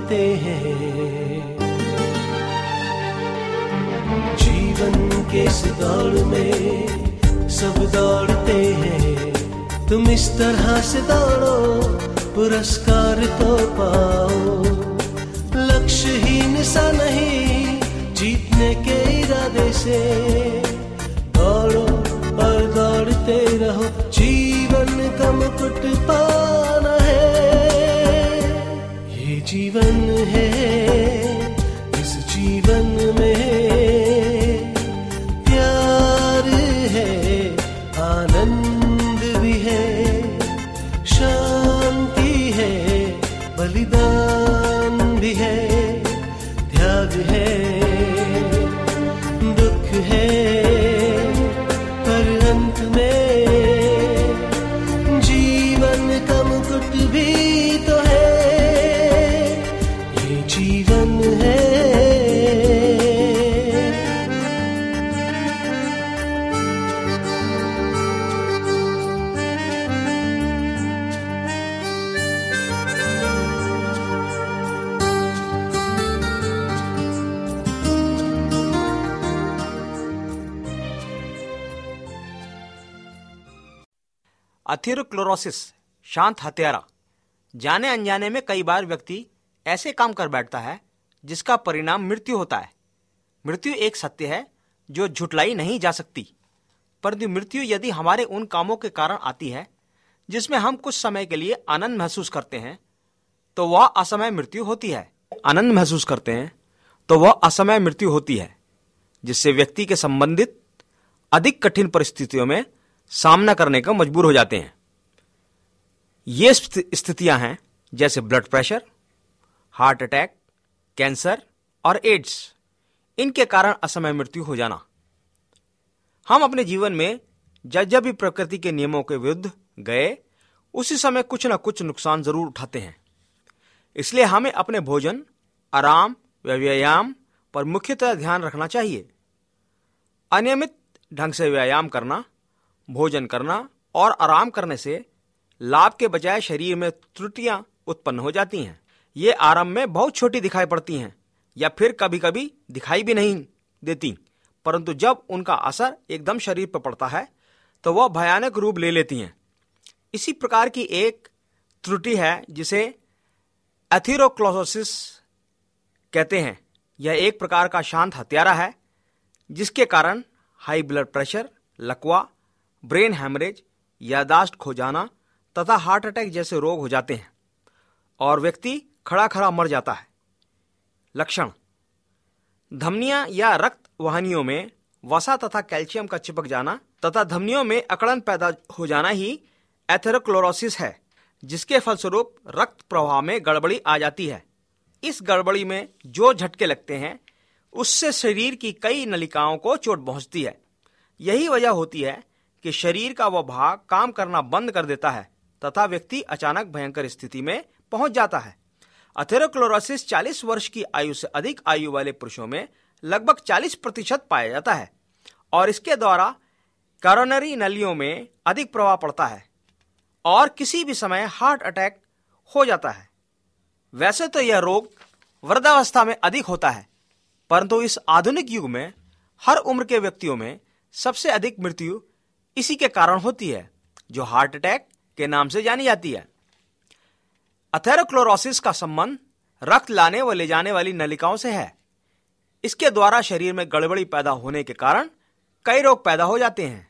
दौड़ते हैं। जीवन के इस दौड़ में सब दौड़ते हैं। तुम इस तरह से दौड़ो, पुरस्कार तो पाओ। लक्ष्यहीन सा नहीं, जीतने के इरादे से। दौड़ो और दौड़ते रहो, जीवन का मुकुट पाना जीवन है। अथिरोक्लोरोसिस शांत हत्यारा। जाने अनजाने में कई बार व्यक्ति ऐसे काम कर बैठता है, जिसका परिणाम मृत्यु होता है। मृत्यु एक सत्य है, जो झुटलाई नहीं जा सकती। परंतु मृत्यु यदि हमारे उन कामों के कारण आती है, जिसमें हम कुछ समय के लिए आनंद महसूस करते हैं तो वह असमय मृत्यु होती है। आनंद महसूस करते हैं तो वह असमय मृत्यु होती है, जिससे व्यक्ति के संबंधित अधिक कठिन परिस्थितियों में सामना करने का मजबूर हो जाते हैं। ये स्थ- स्थितियाँ हैं, जैसे blood pressure heart attack cancer और एड्स इनके कारण असमय मृत्यु हो जाना। हम अपने जीवन में जब जब भी प्रकृति के नियमों के विरुद्ध गए, उसी समय कुछ न कुछ नुकसान ज़रूर उठाते हैं। इसलिए हमें अपने भोजन, आराम व व्यायाम पर मुख्यतः ध्यान रखना चाहिए। अनियमित ढंग से व्यायाम करना, भोजन करना और आराम करने से लाभ के बजाय शरीर में त्रुटियाँ उत्पन्न हो जाती हैं। ये आरंभ में बहुत छोटी दिखाई पड़ती हैं, या फिर कभी कभी दिखाई भी नहीं देती। परंतु जब उनका असर एकदम शरीर पर पड़ता है तो वह भयानक रूप ले लेती हैं। इसी प्रकार की एक त्रुटि है जिसे एथीरोक्लोसिस कहते हैं। यह एक प्रकार का शांत हत्यारा है, जिसके कारण हाई ब्लड प्रेशर लकवा ब्रेन हैमरेज यादाश्त खो जाना तथा हार्ट अटैक जैसे रोग हो जाते हैं और व्यक्ति खड़ा खड़ा मर जाता है। लक्षण, धमनियाँ या रक्त वाहनियों में वसा तथा कैल्शियम का चिपक जाना तथा धमनियों में अकड़न पैदा हो जाना ही एथेरोक्लोरोसिस है, जिसके फलस्वरूप रक्त प्रवाह में गड़बड़ी आ जाती है। इस गड़बड़ी में जो झटके लगते हैं, उससे शरीर की कई नलिकाओं को चोट पहुँचती है। यही वजह होती है कि शरीर का वह भाग काम करना बंद कर देता है। तथा व्यक्ति अचानक भयंकर स्थिति में पहुँच जाता है। अथेरोक्लोरोसिस 40 वर्ष की आयु से अधिक आयु वाले पुरुषों में लगभग 40 प्रतिशत पाया जाता है और इसके द्वारा करोनरी नलियों में अधिक प्रभाव पड़ता है और किसी भी समय हार्ट अटैक हो जाता है। वैसे तो यह रोग वृद्धावस्था में अधिक होता है, परंतु इस आधुनिक युग में हर उम्र के व्यक्तियों में सबसे अधिक मृत्यु इसी के कारण होती है, जो हार्ट अटैक के नाम से जानी जाती है। अथेरोक्लोरोसिस का संबंध रक्त लाने व ले जाने वाली नलिकाओं से है। इसके द्वारा शरीर में गड़बड़ी पैदा होने के कारण कई रोग पैदा हो जाते हैं।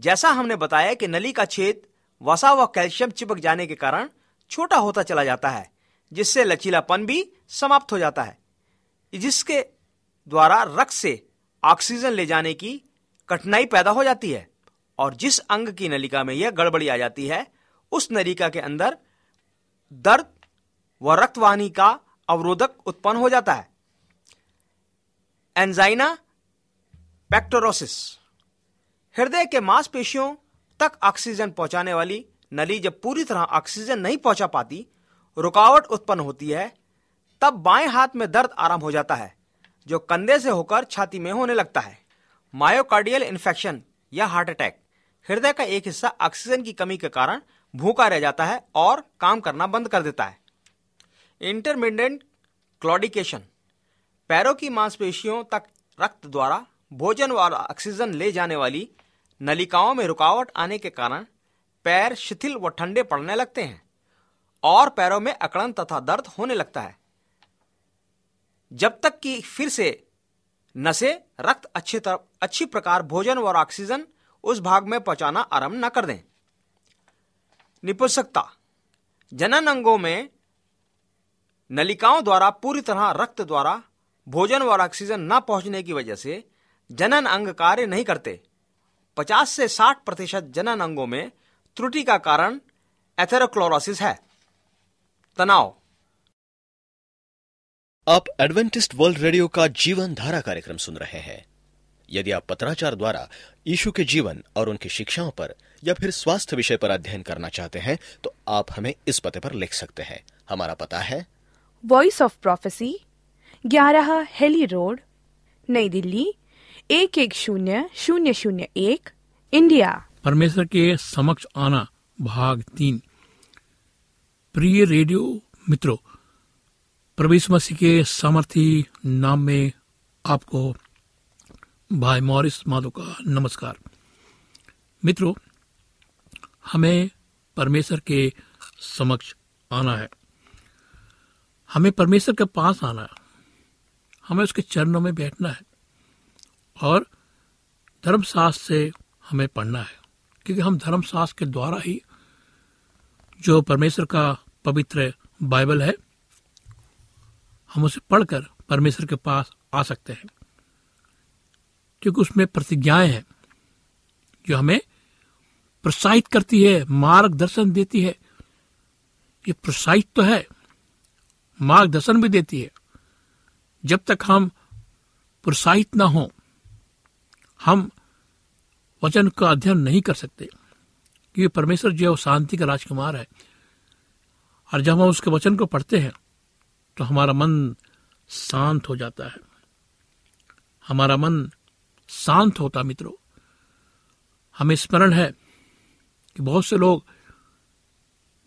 जैसा हमने बताया कि नली का छेद वसा व कैल्शियम चिपक जाने के कारण छोटा होता चला जाता है, जिससे लचीलापन भी समाप्त हो जाता है। जिसके द्वारा रक्त से ऑक्सीजन ले जाने की कठिनाई पैदा हो जाती है और जिस अंग की नलिका में यह गड़बड़ी आ जाती है उस नलिका के अंदर दर्द व रक्तवाहिनी का अवरोधक उत्पन्न हो जाता है। Angina pectoris. हृदय के मांसपेशियों तक ऑक्सीजन पहुँचाने वाली नली जब पूरी तरह ऑक्सीजन नहीं पहुँचा पाती, रुकावट उत्पन्न होती है, तब बाएँ हाथ में दर्द आराम हो जाता है, जो कंधे से होकर छाती में होने लगता है। मायोकार्डियल इन्फेक्शन या हार्ट अटैक। हृदय का एक हिस्सा ऑक्सीजन की कमी के कारण भूखा रह जाता है और काम करना बंद कर देता है। इंटरमीडियंट क्लॉडिकेशन पैरों की मांसपेशियों तक रक्त द्वारा भोजन व ऑक्सीजन ले जाने वाली नलिकाओं में रुकावट आने के कारण पैर शिथिल व ठंडे पड़ने लगते हैं और पैरों में अकड़न तथा दर्द होने लगता है। जब तक कि फिर से नसें रक्त अच्छी तरह अच्छी प्रकार भोजन और ऑक्सीजन उस भाग में पहुंचाना आरंभ न कर दें। निपुंसकता जनन अंगों में नलिकाओं द्वारा पूरी तरह रक्त द्वारा भोजन और ऑक्सीजन न पहुँचने की वजह से जनन अंग कार्य नहीं करते। 50 से 60 प्रतिशत जनन अंगों में त्रुटि का कारण एथेरोक्लोरोसिस है। तनाव। आप एडवेंटिस्ट वर्ल्ड रेडियो का जीवन धारा कार्यक्रम सुन रहे हैं। यदि आप पत्राचार द्वारा यीशु के जीवन और उनकी शिक्षाओं पर या फिर स्वास्थ्य विषय पर अध्ययन करना चाहते हैं तो आप हमें इस पते पर लिख सकते हैं। हमारा पता है। वॉइस ऑफ़ प्रोफेसी ग्यारह हेली रोड नई दिल्ली एक एक शून्य शून्य शून्य एक इंडिया। परमेश्वर के समक्ष आना भाग तीन। प्रिय रेडियो मित्रों प्रवेश मसीह के सामर्थी नाम में आपको भाई मॉरिस माधो का नमस्कार। मित्रों हमें परमेश्वर के समक्ष आना है। हमें परमेश्वर के पास आना है। हमें उसके चरणों में बैठना है और धर्मशास्त्र से हमें पढ़ना है। क्योंकि हम धर्मशास्त्र के द्वारा ही जो परमेश्वर का पवित्र बाइबल है, हम उसे पढ़कर परमेश्वर के पास आ सकते हैं। क्योंकि उसमें प्रतिज्ञाएँ हैं जो हमें प्रोत्साहित करती है, मार्गदर्शन देती है। ये प्रोत्साहित तो है, मार्गदर्शन भी देती है। जब तक हम प्रोत्साहित ना हो, हम वचन का अध्ययन नहीं कर सकते, क्योंकि परमेश्वर जो है वो शांति का राजकुमार है। और जब हम उसके वचन को पढ़ते हैं तो हमारा मन शांत हो जाता है। हमारा मन शांत होता मित्रों। हमें स्मरण है कि बहुत से लोग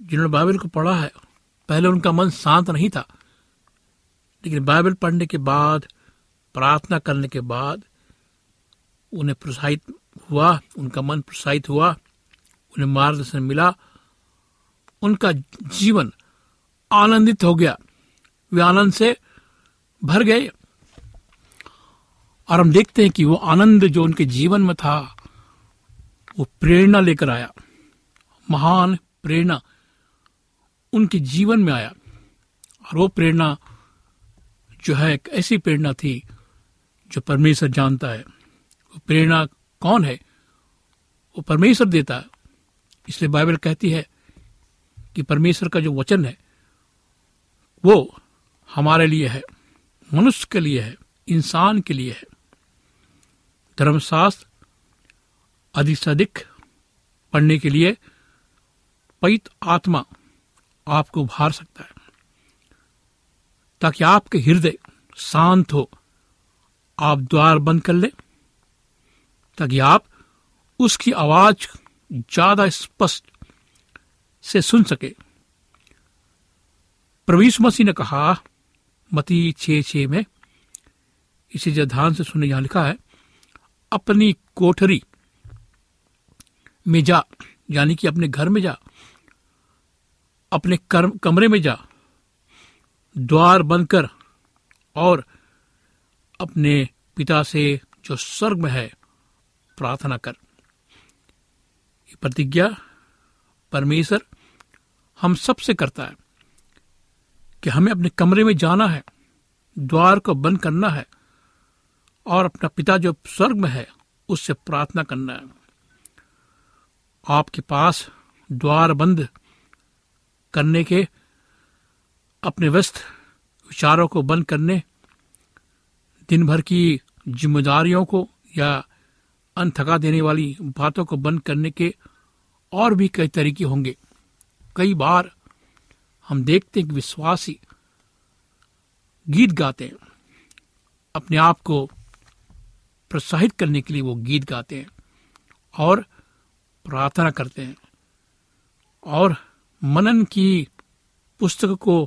जिन्होंने बाइबल को पढ़ा है, पहले उनका मन शांत नहीं था। लेकिन बाइबल पढ़ने के बाद, प्रार्थना करने के बाद उन्हें प्रोत्साहित हुआ, उनका मन प्रोत्साहित हुआ, उन्हें मार्गदर्शन मिला, उनका जीवन आनंदित हो गया। वे आनंद से भर गए। और हम देखते हैं कि वो आनंद जो उनके जीवन में था, वो प्रेरणा लेकर आया। महान प्रेरणा उनके जीवन में आया। और वो प्रेरणा जो है, एक ऐसी प्रेरणा थी जो परमेश्वर जानता है। वो प्रेरणा कौन है? वो परमेश्वर देता है। इसलिए बाइबल कहती है कि परमेश्वर का जो वचन है, वो हमारे लिए है, मनुष्य के लिए है, इंसान के लिए है। धर्मशास्त्र अधिक से अधिक पढ़ने के लिए पवित आत्मा आपको उभार सकता है। ताकि आपके हृदय शांत हो, आप द्वार बंद कर ले, ताकि आप उसकी आवाज़ ज़्यादा स्पष्ट से सुन सके। प्रवीष मसीह ने कहा, मती छे छे में, इसे जो ध्यान से सुनने यहाँ लिखा है, अपनी कोठरी में जा, यानी कि अपने घर में जा अपने कर्म, कमरे में जा, द्वार बंद कर और अपने पिता से जो स्वर्ग में है, प्रार्थना कर। प्रतिज्ञा परमेश्वर हम सबसे करता है कि हमें अपने कमरे में जाना है, द्वार को बंद करना है और अपना पिता जो स्वर्ग में है, उससे प्रार्थना करना है। आपके पास द्वार बंद करने के, अपने व्यस्त विचारों को बंद करने दिन भर की जिम्मेदारियों को या अनथका देने वाली बातों को बंद करने के और भी कई तरीके होंगे। कई बार हम देखते हैं कि विश्वासी गीत गाते हैं। अपने आप को प्रोत्साहित करने के लिए वो गीत गाते हैं और प्रार्थना करते हैं और मनन की पुस्तक को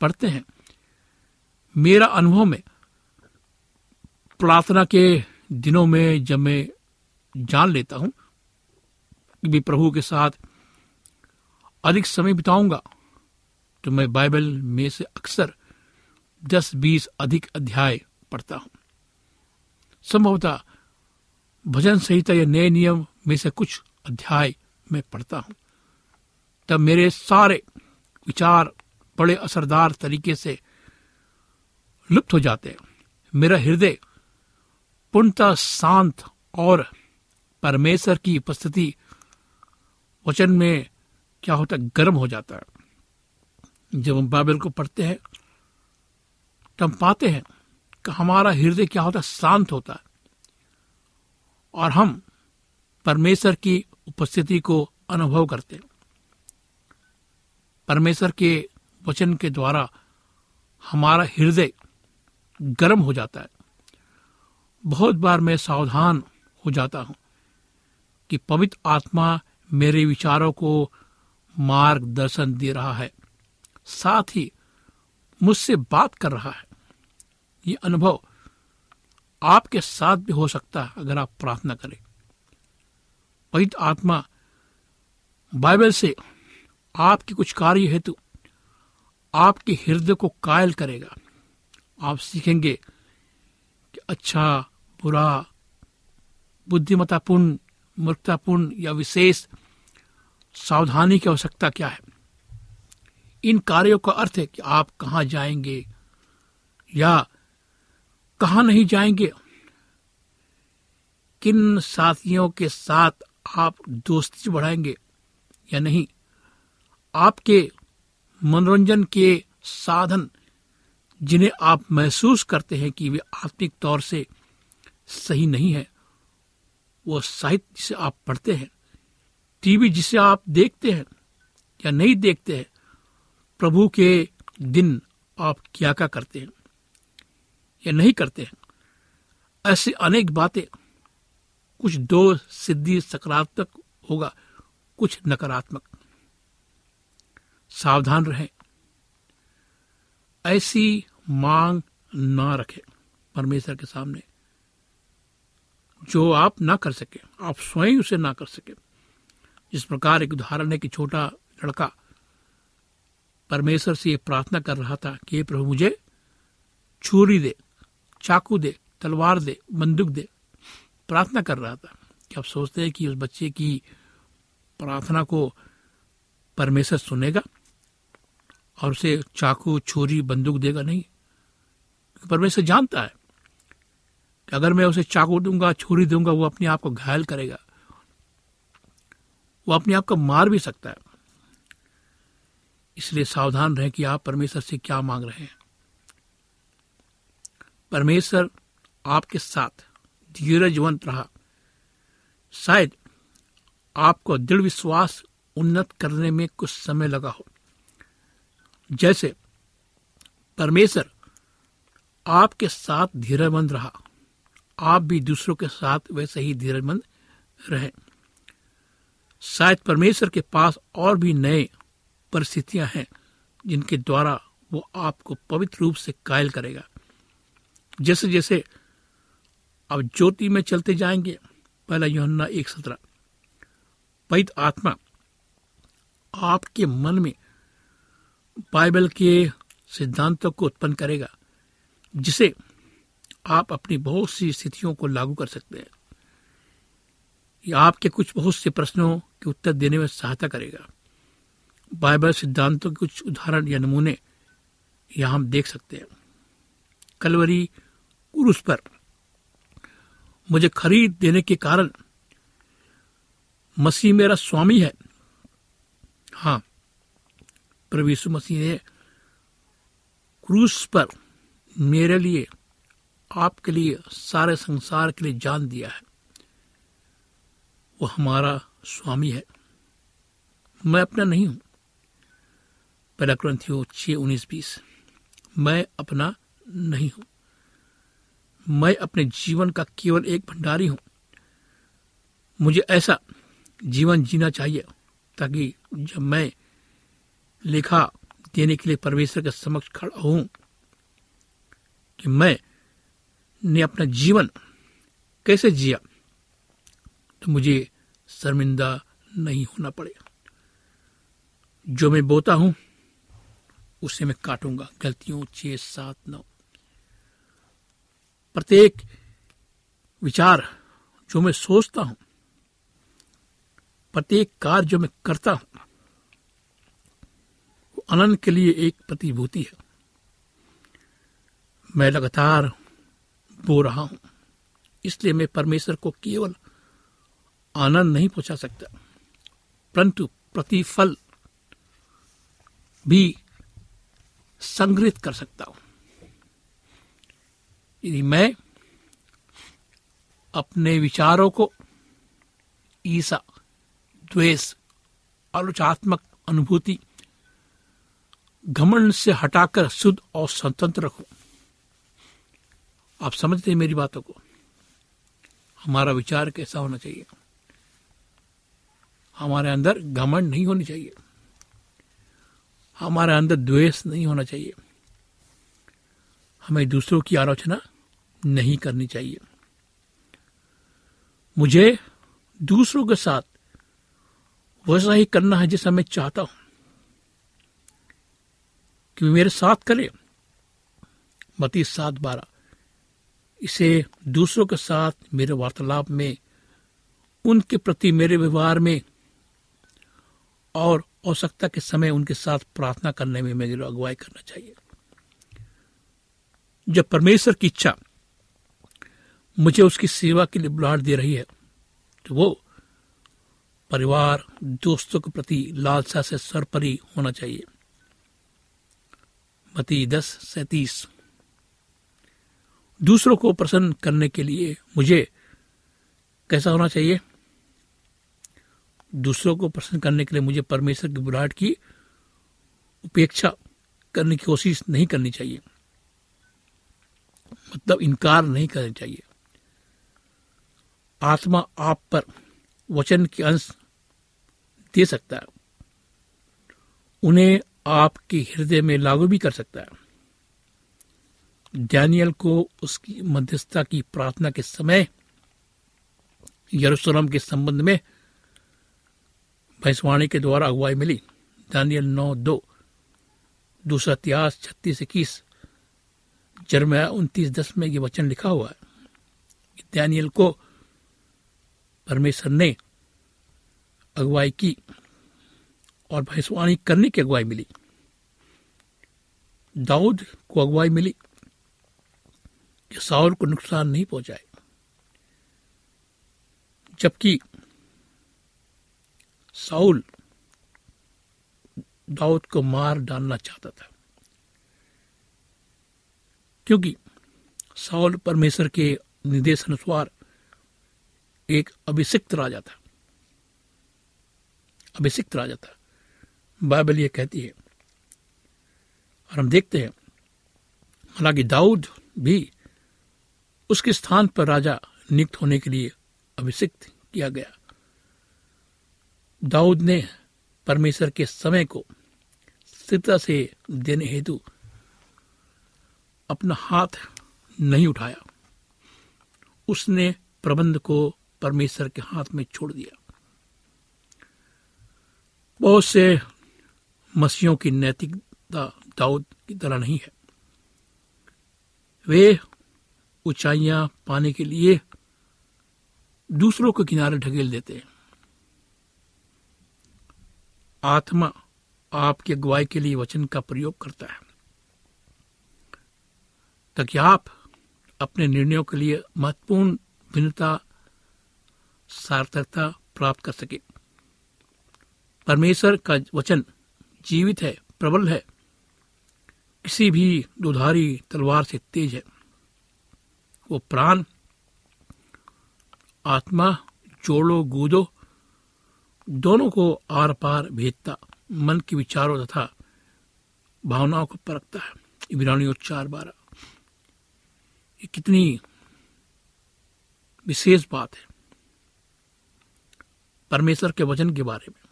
पढ़ते हैं। मेरा अनुभव में प्रार्थना के दिनों में जब मैं जान लेता हूँ भी प्रभु के साथ अधिक समय बिताऊँगा तो मैं बाइबल में से अक्सर दस बीस अधिक अध्याय पढ़ता हूँ। संभवतः भजन संहिता या नए नियम में से कुछ अध्याय मैं पढ़ता हूँ। तब मेरे सारे विचार बड़े असरदार तरीके से लुप्त हो जाते हैं। मेरा हृदय पूर्णतः शांत और परमेश्वर की उपस्थिति वचन में क्या होता है, गर्म हो जाता है। जब हम बाइबल को पढ़ते हैं तो हम पाते हैं कि हमारा हृदय क्या होता है, शांत होता है। और हम परमेश्वर की उपस्थिति को अनुभव करते हैं। परमेश्वर के वचन के द्वारा हमारा हृदय गर्म हो जाता है। बहुत बार मैं सावधान हो जाता हूँ कि पवित्र आत्मा मेरे विचारों को मार्गदर्शन दे रहा है, साथ ही मुझसे बात कर रहा है। ये अनुभव आपके साथ भी हो सकता है अगर आप प्रार्थना करें। पवित्र आत्मा बाइबल से आपके कुछ कार्य हेतु आपके हृदय को कायल करेगा। आप सीखेंगे कि अच्छा बुरा बुद्धिमतापूर्ण मूर्खतापूर्ण या विशेष सावधानी की आवश्यकता क्या है? इन कार्यों का अर्थ है कि आप कहा जाएँगे या कहा नहीं जाएँगे। किन साथियों के साथ आप दोस्ती बढ़ाएँगे या नहीं? आपके मनोरंजन के साधन जिन्हें आप महसूस करते हैं कि वे आत्मिक तौर से सही नहीं है, वो साहित्य जिसे आप पढ़ते हैं, टीवी जिसे आप देखते हैं या नहीं देखते हैं, प्रभु के दिन आप क्या क्या करते हैं या नहीं करते हैं, ऐसी अनेक बातें, कुछ दो सिद्धि सकारात्मक होगा, कुछ नकारात्मक। सावधान रहें। ऐसी मांग ना रखें परमेश्वर के सामने। जो आप ना कर सके, आप स्वयं उसे ना कर सके। जिस प्रकार एक उदाहरण है कि छोटा लड़का परमेश्वर से ये प्रार्थना कर रहा था कि प्रभु, मुझे छुरी दे, चाकू दे, तलवार दे, बंदूक दे। प्रार्थना कर रहा था कि आप सोचते हैं कि उस बच्चे की प्रार्थना को परमेश्वर सुनेगा और उसे चाकू, छुरी, बंदूक देगा नहीं। परमेश्वर जानता है कि अगर मैं उसे चाकू दूँगा, छुरी दूँगा, वो अपने आप को घायल करेगा। वो अपने आप को मार भी सकता है। इसलिए सावधान रहें कि आप परमेश्वर से क्या मांग रहे हैं। परमेश्वर आपके साथ धीरजवंत रहा। शायद आपको दृढ़ विश्वास उन्नत करने में कुछ समय लगा हो। जैसे, परमेश्वर आपके साथ धीरजमंद रहा। आप भी दूसरों के साथ वैसे ही धीरजमंद रहें। शायद परमेश्वर के पास और भी नए परिस्थितियाँ हैं जिनके द्वारा वो आपको पवित्र रूप से कायल करेगा। जैसे जैसे अब ज्योति में चलते जाएँगे, पहला योहन्ना एक सत्रह। पैत आत्मा आपके मन में बाइबल के सिद्धांतों को उत्पन्न करेगा, जिसे आप अपनी बहुत सी स्थितियों को लागू कर सकते हैं। या आपके कुछ बहुत से प्रश्नों के उत्तर देने में सहायता करेगा। बाइबल सिद्धांतों के कुछ उदाहरण या नमूने यहाँ हम देख सकते हैं। कलवरी क्रूस पर मुझे खरीद देने के कारण मसीह मेरा स्वामी है। हाँ प्रभु मसीह ने क्रूस पर मेरे लिए, आपके लिए, सारे संसार के लिए जान दिया है। वो हमारा स्वामी है। मैं अपना नहीं हूँ। पहला ग्रंथियो छ उन्नीस, बीस। मैं अपना नहीं हूँ। मैं अपने जीवन का केवल एक भंडारी हूँ। मुझे ऐसा जीवन जीना चाहिए, ताकि जब मैं लेखा देने के लिए परमेश्वर के समक्ष खड़ा हूँ कि मैं ने अपना जीवन कैसे जिया तो मुझे शर्मिंदा नहीं होना पड़ेगा जो मैं बोता हूँ, उसे मैं काटूँगा। गलतियों छह, सात, नौ। प्रत्येक विचार जो मैं सोचता हूँ, प्रत्येक कार्य जो मैं करता हूँ अनंत के लिए एक प्रतिभूति है। मैं लगातार बो रहा हूँ, इसलिए मैं परमेश्वर को केवल आनंद नहीं पहुँचा सकता, परंतु प्रतिफल भी संग्रहित कर सकता हूँ। यदि मैं अपने विचारों को ईसा, द्वेष आलोचात्मक अनुभूति घमंड से हटाकर शुद्ध और स्वतंत्र रखो। आप समझते हैं मेरी बातों को? हमारा विचार कैसा होना चाहिए? हमारे अंदर घमंड नहीं होनी चाहिए। हमारे अंदर द्वेष नहीं होना चाहिए। हमें दूसरों की आलोचना नहीं करनी चाहिए। मुझे दूसरों के साथ वैसा ही करना है जैसा मैं चाहता हूँ। कि मेरे साथ करे। मती सात बारह। इसे दूसरों के साथ मेरे वार्तालाप में, उनके प्रति मेरे व्यवहार में, और आवश्यकता के समय उनके साथ प्रार्थना करने में मेरी अगुवाई करना चाहिए। जब परमेश्वर की इच्छा मुझे उसकी सेवा के लिए बुलाहट दे रही है तो वो परिवार, दोस्तों के प्रति लालसा से सरपरी होना चाहिए। मती दस सैतीस दूसरों को प्रसन्न करने के लिए मुझे कैसा होना चाहिए? दूसरों को प्रसन्न करने के लिए मुझे परमेश्वर की बुलाहट की उपेक्षा करने की कोशिश नहीं करनी चाहिए। मतलब इनकार नहीं करना चाहिए। आत्मा आप पर वचन के अंश दे सकता है। उन्हें आपके हृदय में लागू भी कर सकता है। डैनियल को उसकी मध्यस्थता की प्रार्थना के समय, यरूशलेम के संबंध में भैंसवाणी के द्वारा अगुवाई मिली। दानियल नौ दो, दूसरा इतिहास छत्तीस इक्कीस, जरमया उनतीस दस में ये वचन लिखा हुआ है दानियल को परमेश्वर ने अगुवाई की। और भैंसवाणी करने की अगुवाई मिली। दाऊद को अगुवाई मिली कि साउल को नुकसान नहीं पहुँचाए। जबकि साउल दाऊद को मार डालना चाहता था। क्योंकि साउल परमेश्वर के निर्देश अनुसार एक अभिषिक्त राजा था। अभिषिक्त राजा था। बाइबल ये कहती है। और हम देखते हैं, हालाँकि दाऊद भी उसके स्थान पर राजा नियुक्त होने के लिए अभिषिक्त किया गया। दाऊद ने परमेश्वर के समय को स्थिरता से देने हेतु अपना हाथ नहीं उठाया। उसने प्रबंध को परमेश्वर के हाथ में छोड़ दिया। बहुत से मसीहों की नैतिकता दाऊद की तरह नहीं है। वे ऊंचाइयाँ पाने के लिए दूसरों को किनारे ढकेल देते हैं। आत्मा आपकी अगुवाई के लिए वचन का प्रयोग करता है। ताकि आप अपने निर्णयों के लिए महत्वपूर्ण भिन्नता, सार्थकता प्राप्त कर सके। परमेश्वर का वचन जीवित है, प्रबल है। किसी भी दुधारी तलवार से तेज है। वो प्राण, आत्मा जोड़ो गूदो, दोनों को आर पार भेदता, मन के विचारों तथा भावनाओं को परखता है। इब्रानियों चार बारह। ये कितनी विशेष बात है। परमेश्वर के वचन के बारे में।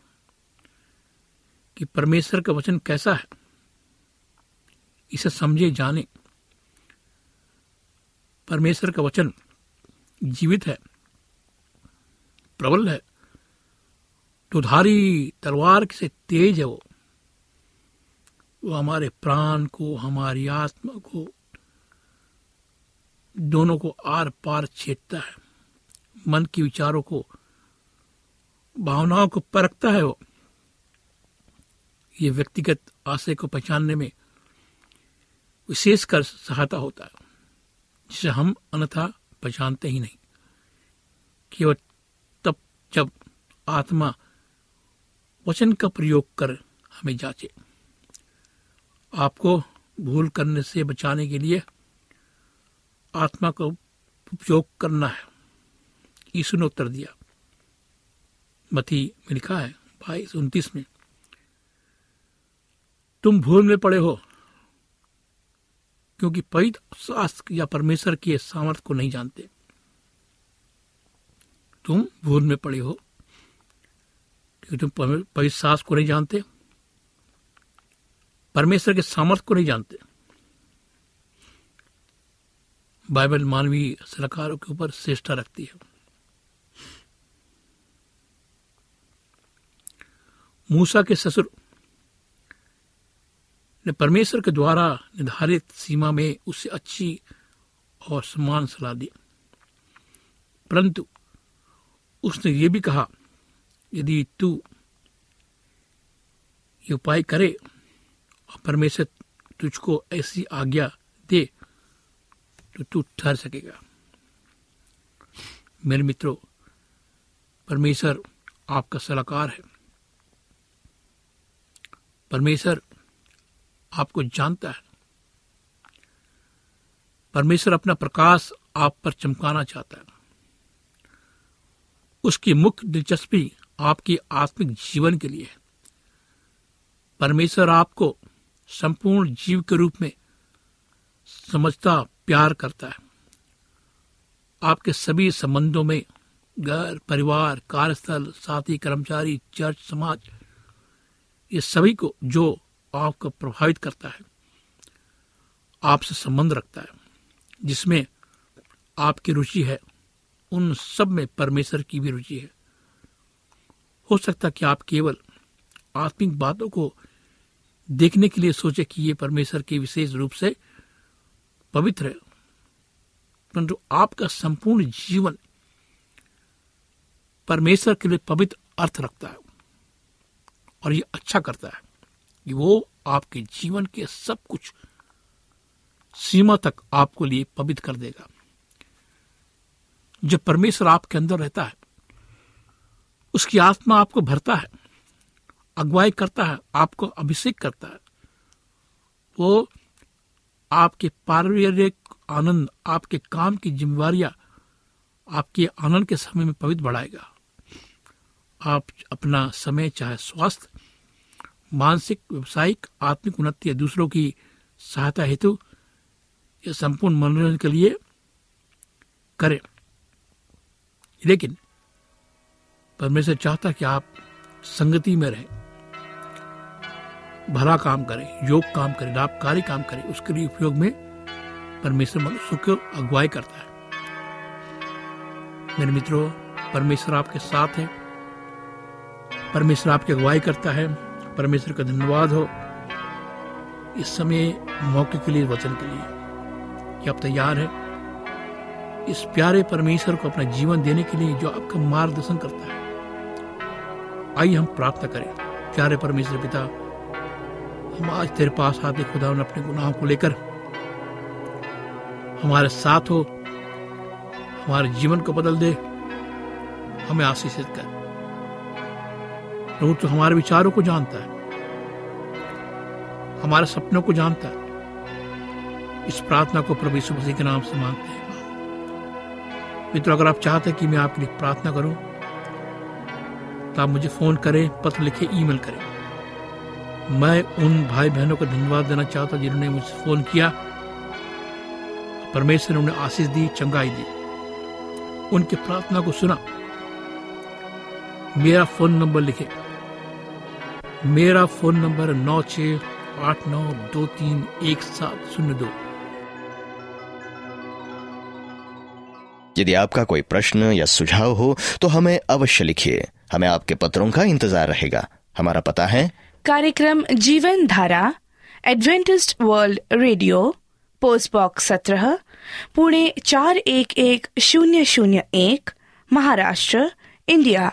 कि परमेश्वर का वचन कैसा है? इसे समझे जाने। परमेश्वर का वचन जीवित है, प्रबल है, दुधारी तलवार से तेज है वो। वो हमारे प्राण को, हमारी आत्मा को, दोनों को आर पार छेदता है। मन के विचारों को, भावनाओं को परखता है वो। ये व्यक्तिगत आशय को पहचानने में विशेष कर सहायता होता है, जिसे हम अन्यथा पहचानते ही नहीं। केवल तब जब आत्मा वचन का प्रयोग कर हमें जांचे। आपको भूल करने से बचाने के लिए आत्मा का उपयोग करना है। यीशु ने उत्तर दिया। मती में लिखा है, बाईस, उन्तीस में तुम भूल में पड़े हो। क्योंकि पवित्र शास्त्र या परमेश्वर की सामर्थ को नहीं जानते। तुम भूल में पड़े हो। क्योंकि तुम पवित्र शास्त्र को नहीं जानते। परमेश्वर के सामर्थ को नहीं जानते। बाइबल मानवीय सलाहकारों के ऊपर श्रेष्ठा रखती है। मूसा के ससुर ने परमेश्वर के द्वारा निर्धारित सीमा में उससे अच्छी और समान सलाह दी। परंतु उसने ये भी कहा, यदि तू ये उपाय करे और परमेश्वर तुझको ऐसी आज्ञा दे तो तू ठहर सकेगा। मेरे मित्रों, परमेश्वर आपका सलाहकार है। परमेश्वर आपको जानता है। परमेश्वर अपना प्रकाश आप पर चमकाना चाहता है। उसकी मुख्य दिलचस्पी आपके आत्मिक जीवन के लिए है। परमेश्वर आपको संपूर्ण जीव के रूप में समझता, प्यार करता है। आपके सभी संबंधों में घर, परिवार, कार्यस्थल, साथी, कर्मचारी, चर्च, समाज, ये सभी को जो आपको प्रभावित करता है, आपसे संबंध रखता है, जिसमें आपकी रुचि है, उन सब में परमेश्वर की भी रुचि है। हो सकता कि आप केवल आत्मिक बातों को देखने के लिए सोचे कि ये परमेश्वर के विशेष रूप से पवित्र है, परंतु आपका संपूर्ण जीवन परमेश्वर के लिए पवित्र अर्थ रखता है और ये अच्छा करता है। कि वो आपके जीवन के सब कुछ सीमा तक आपको लिए पवित्र कर देगा। जब परमेश्वर आपके अंदर रहता है, उसकी आत्मा आपको भरता है, अगुवाई करता है, आपको अभिषेक करता है, वो आपके पारिवारिक आनंद, आपके काम की जिम्मेवारियाँ आपके आनंद के समय में पवित्र बढ़ाएगा। आप अपना समय चाहे स्वास्थ्य मानसिक, व्यवसायिक, आत्मिक उन्नति या दूसरों की सहायता हेतु या संपूर्ण मनोरंजन के लिए करें। लेकिन परमेश्वर चाहता कि आप संगति में रहें। भला काम करें, योग काम करें, लाभकारी काम करें, उसके लिए उपयोग में परमेश्वर मनुष्य को अगुवाई करता है। मेरे मित्रों, परमेश्वर आपके साथ है। परमेश्वर आपकी अगुवाई करता है। परमेश्वर का धन्यवाद हो इस समय मौके के लिए, वचन के लिए। कि आप तैयार हैं इस प्यारे परमेश्वर को अपना जीवन देने के लिए जो आपका मार्गदर्शन करता है। आइए हम प्रार्थना करें। प्यारे परमेश्वर पिता, हम आज तेरे पास आते खुदा अपने गुनाहों को लेकर। हमारे साथ हो, हमारे जीवन को बदल दे। हमें आशीषित कर। प्रभु तो हमारे विचारों को जानता है। हमारे सपनों को जानता है। इस प्रार्थना को प्रभु यीशु मसीह के नाम से मांगते हैं। मित्रों, अगर आप चाहते हैं कि मैं आपके लिए प्रार्थना करूँ तो आप मुझे फ़ोन करें, पत्र लिखे, ईमेल करें। मैं उन भाई बहनों को धन्यवाद देना चाहता जिन्होंने मुझसे फ़ोन किया। परमेश्वर ने उन्हें आशीष दी, चंगाई दी। उनकी प्रार्थना को सुना। मेरा फ़ोन नंबर लिखे। मेरा फ़ोन नंबर नौ छ आठ नौ दो तीन एक सात शून्य दो। यदि आपका कोई प्रश्न या सुझाव हो तो हमें अवश्य लिखिए। हमें आपके पत्रों का इंतज़ार रहेगा। हमारा पता है कार्यक्रम Jeevan Dhara Adventist world radio post box सत्रह पुणे चार एक एक शून्य शून्य एक महाराष्ट्र इंडिया।